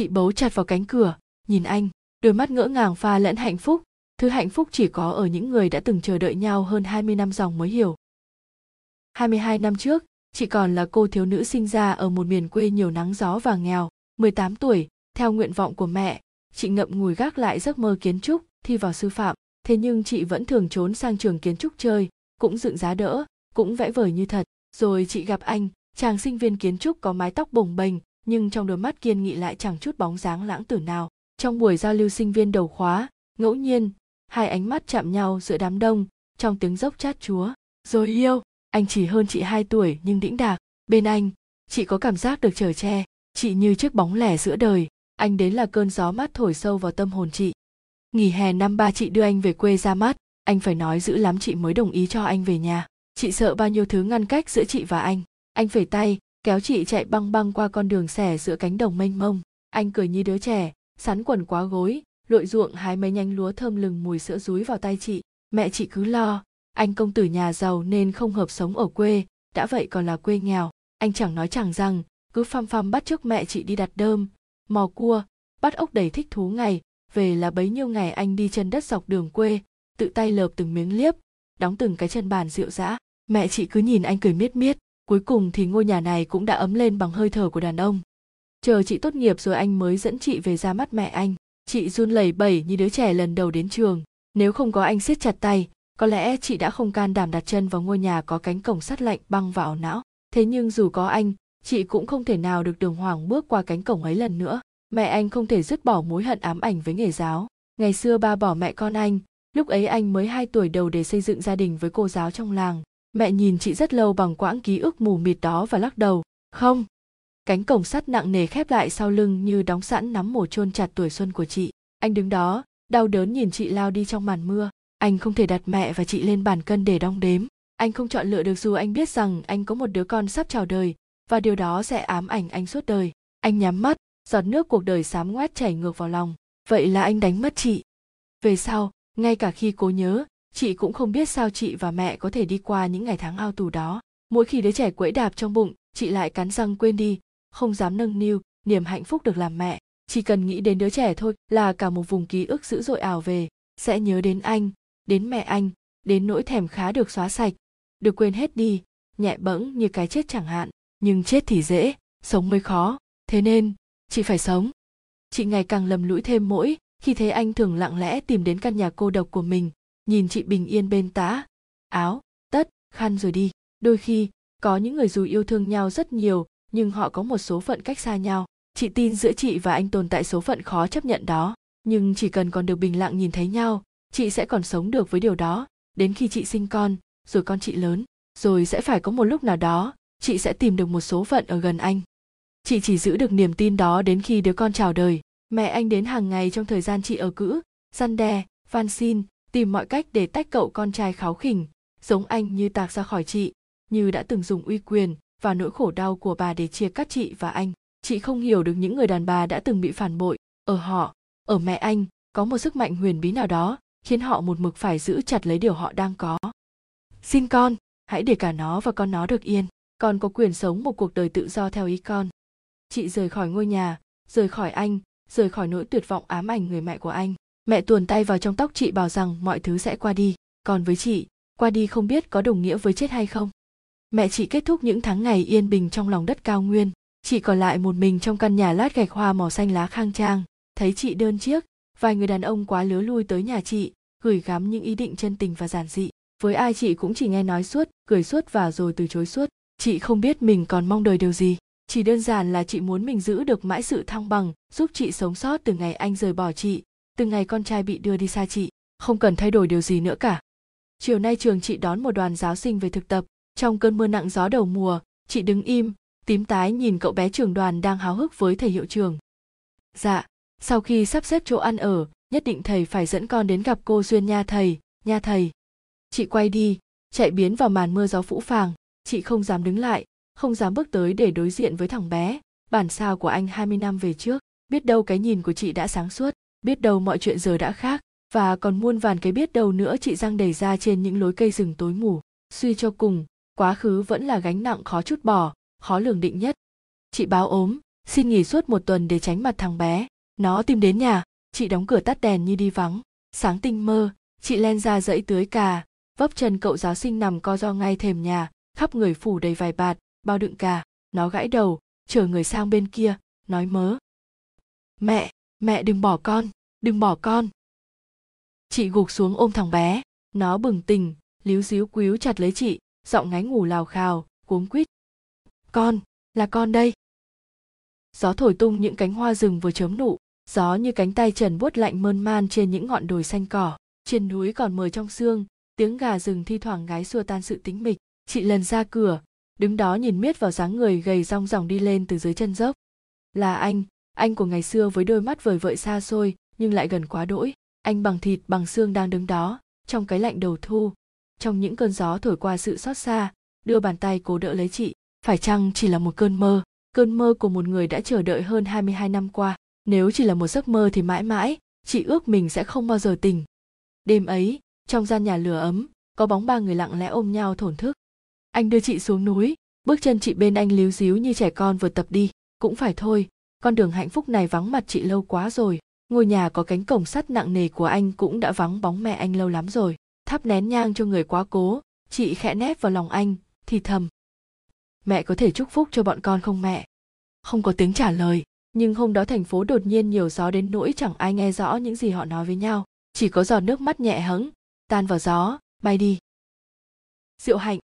chị bấu chặt vào cánh cửa, nhìn anh, đôi mắt ngỡ ngàng pha lẫn hạnh phúc. Thứ hạnh phúc chỉ có ở những người đã từng chờ đợi nhau hơn 20 năm dòng mới hiểu. 22 năm trước, chị còn là cô thiếu nữ sinh ra ở một miền quê nhiều nắng gió và nghèo. 18 tuổi, theo nguyện vọng của mẹ, chị ngậm ngùi gác lại giấc mơ kiến trúc, thi vào sư phạm. Thế nhưng chị vẫn thường trốn sang trường kiến trúc chơi, cũng dựng giá đỡ, cũng vẽ vời như thật. Rồi chị gặp anh, chàng sinh viên kiến trúc có mái tóc bồng bềnh nhưng trong đôi mắt kiên nghị lại chẳng chút bóng dáng lãng tử nào. Trong buổi giao lưu sinh viên đầu khóa, ngẫu nhiên, hai ánh mắt chạm nhau giữa đám đông, trong tiếng dốc chát chúa. Rồi yêu, anh chỉ hơn chị hai tuổi nhưng đĩnh đạc. Bên anh, chị có cảm giác được trở che. Chị như chiếc bóng lẻ giữa đời. Anh đến là cơn gió mát thổi sâu vào tâm hồn chị. Nghỉ hè năm ba chị đưa anh về quê ra mắt. Anh phải nói dữ lắm chị mới đồng ý cho anh về nhà. Chị sợ bao nhiêu thứ ngăn cách giữa chị và anh. Anh phải tay kéo chị chạy băng băng qua con đường xẻ giữa cánh đồng mênh mông. Anh cười như đứa trẻ, sắn quần quá gối, lội ruộng hái mấy nhánh lúa thơm lừng mùi sữa rúi vào tay chị. Mẹ chị cứ lo, anh công tử nhà giàu nên không hợp sống ở quê, đã vậy còn là quê nghèo. Anh chẳng nói chẳng rằng, cứ phăm phăm bắt trước mẹ chị đi đặt đơm, mò cua, bắt ốc đầy thích thú ngày, về là bấy nhiêu ngày anh đi chân đất dọc đường quê, tự tay lợp từng miếng liếp, đóng từng cái chân bàn rượu dã. Mẹ chị cứ nhìn anh cười miết miết cuối cùng thì ngôi nhà này cũng đã ấm lên bằng hơi thở của đàn ông. Chờ chị tốt nghiệp rồi anh mới dẫn chị về ra mắt mẹ anh. Chị run lẩy bẩy như đứa trẻ lần đầu đến trường. Nếu không có anh siết chặt tay, có lẽ chị đã không can đảm đặt chân vào ngôi nhà có cánh cổng sắt lạnh băng vào não. Thế nhưng dù có anh, chị cũng không thể nào được đường hoàng bước qua cánh cổng ấy lần nữa. Mẹ anh không thể dứt bỏ mối hận ám ảnh với nghề giáo. Ngày xưa ba bỏ mẹ con anh, lúc ấy anh mới 2 tuổi đầu để xây dựng gia đình với cô giáo trong làng mẹ nhìn chị rất lâu bằng quãng ký ức mù mịt đó và lắc đầu, không. Cánh cổng sắt nặng nề khép lại sau lưng như đóng sẵn nắm mổ chôn chặt tuổi xuân của chị. Anh đứng đó, đau đớn nhìn chị lao đi trong màn mưa. Anh không thể đặt mẹ và chị lên bàn cân để đong đếm. Anh không chọn lựa được dù anh biết rằng anh có một đứa con sắp chào đời, và điều đó sẽ ám ảnh anh suốt đời. Anh nhắm mắt, giọt nước cuộc đời xám ngoét chảy ngược vào lòng. Vậy là anh đánh mất chị. Về sau, ngay cả khi cố nhớ chị cũng không biết sao chị và mẹ có thể đi qua những ngày tháng ao tù đó. Mỗi khi đứa trẻ quẫy đạp trong bụng, chị lại cắn răng quên đi. Không dám nâng niu, niềm hạnh phúc được làm mẹ. Chỉ cần nghĩ đến đứa trẻ thôi là cả một vùng ký ức dữ dội ảo về. Sẽ nhớ đến anh, đến mẹ anh, đến nỗi thèm khá được xóa sạch. Được quên hết đi, nhẹ bẫng như cái chết chẳng hạn. Nhưng chết thì dễ, sống mới khó. Thế nên, chị phải sống. Chị ngày càng lầm lũi thêm mỗi khi thấy anh thường lặng lẽ tìm đến căn nhà cô độc của mình nhìn chị bình yên bên tã áo, tất, khăn rồi đi. Đôi khi, có những người dù yêu thương nhau rất nhiều, nhưng họ có một số phận cách xa nhau. Chị tin giữa chị và anh tồn tại số phận khó chấp nhận đó. Nhưng chỉ cần còn được bình lặng nhìn thấy nhau, chị sẽ còn sống được với điều đó. Đến khi chị sinh con, rồi con chị lớn, rồi sẽ phải có một lúc nào đó, chị sẽ tìm được một số phận ở gần anh. Chị chỉ giữ được niềm tin đó đến khi đứa con chào đời. Mẹ anh đến hàng ngày trong thời gian chị ở cữ, săn đe van xin tìm mọi cách để tách cậu con trai kháo khỉnh, giống anh như tạc ra khỏi chị, như đã từng dùng uy quyền và nỗi khổ đau của bà để chia cắt chị và anh. Chị không hiểu được những người đàn bà đã từng bị phản bội, ở họ, ở mẹ anh, có một sức mạnh huyền bí nào đó, khiến họ một mực phải giữ chặt lấy điều họ đang có. Xin con, hãy để cả nó và con nó được yên, con có quyền sống một cuộc đời tự do theo ý con. Chị rời khỏi ngôi nhà, rời khỏi anh, rời khỏi nỗi tuyệt vọng ám ảnh người mẹ của anh mẹ tuồn tay vào trong tóc chị bảo rằng mọi thứ sẽ qua đi. Còn với chị, qua đi không biết có đồng nghĩa với chết hay không. Mẹ chị kết thúc những tháng ngày yên bình trong lòng đất cao nguyên. Chị còn lại một mình trong căn nhà lát gạch hoa màu xanh lá khang trang. Thấy chị đơn chiếc, vài người đàn ông quá lứa lui tới nhà chị, gửi gắm những ý định chân tình và giản dị. Với ai chị cũng chỉ nghe nói suốt, cười suốt và rồi từ chối suốt. Chị không biết mình còn mong đợi điều gì. Chỉ đơn giản là chị muốn mình giữ được mãi sự thăng bằng, giúp chị sống sót từ ngày anh rời bỏ chị từ ngày con trai bị đưa đi xa chị, không cần thay đổi điều gì nữa cả. Chiều nay trường chị đón một đoàn giáo sinh về thực tập. Trong cơn mưa nặng gió đầu mùa, chị đứng im, tím tái nhìn cậu bé trường đoàn đang háo hức với thầy hiệu trường. Dạ sau khi sắp xếp chỗ ăn ở, nhất định thầy phải dẫn con đến gặp cô duyên nha thầy nha thầy. Chị quay đi, chạy biến vào màn mưa gió phũ phàng. Chị không dám đứng lại, không dám bước tới để đối diện với thằng bé. Bản sao của anh 20 năm về trước, biết đâu cái nhìn của chị đã sáng suốt biết đâu mọi chuyện giờ đã khác, và còn muôn vàn cái biết đâu nữa chị giang đầy ra trên những lối cây rừng tối mù. Suy cho cùng, quá khứ vẫn là gánh nặng khó chút bỏ, khó lường định nhất. Chị báo ốm, xin nghỉ suốt một tuần để tránh mặt thằng bé. Nó tìm đến nhà, chị đóng cửa tắt đèn như đi vắng. Sáng tinh mơ, chị len ra dãy tưới cà. Vấp chân cậu giáo sinh nằm co do ngay thềm nhà, khắp người phủ đầy vài bạt, bao đựng cà. Nó gãi đầu chờ người sang bên kia, nói mớ. Mẹ! Mẹ đừng bỏ con, đừng bỏ con. Chị gục xuống ôm thằng bé. Nó bừng tỉnh, líu díu quíu chặt lấy chị, giọng ngáy ngủ lào khào, cuống quýt. Con, là con đây. Gió thổi tung những cánh hoa rừng vừa chớm nụ, gió như cánh tay trần buốt lạnh mơn man trên những ngọn đồi xanh cỏ. Trên núi còn mờ trong sương, tiếng gà rừng thi thoảng gái xua tan sự tĩnh mịch. Chị lần ra cửa, đứng đó nhìn miết vào dáng người gầy rong ròng đi lên từ dưới chân dốc. Là anh anh của ngày xưa với đôi mắt vời vợi xa xôi, nhưng lại gần quá đỗi. Anh bằng thịt, bằng xương đang đứng đó, trong cái lạnh đầu thu. Trong những cơn gió thổi qua sự xót xa, đưa bàn tay cố đỡ lấy chị. Phải chăng chỉ là một cơn mơ? Cơn mơ của một người đã chờ đợi hơn 22 năm qua. Nếu chỉ là một giấc mơ thì mãi mãi, chị ước mình sẽ không bao giờ tỉnh. Đêm ấy, trong gian nhà lửa ấm, có bóng ba người lặng lẽ ôm nhau thổn thức. Anh đưa chị xuống núi, bước chân chị bên anh líu díu như trẻ con vừa tập đi. Cũng phải thôi con đường hạnh phúc này vắng mặt chị lâu quá rồi. Ngôi nhà có cánh cổng sắt nặng nề của anh cũng đã vắng bóng mẹ anh lâu lắm rồi. Thắp nén nhang cho người quá cố, chị khẽ nép vào lòng anh, thì thầm. Mẹ có thể chúc phúc cho bọn con không mẹ? Không có tiếng trả lời, nhưng hôm đó thành phố đột nhiên nhiều gió đến nỗi chẳng ai nghe rõ những gì họ nói với nhau. Chỉ có giọt nước mắt nhẹ hững tan vào gió, bay đi. Diệu hạnh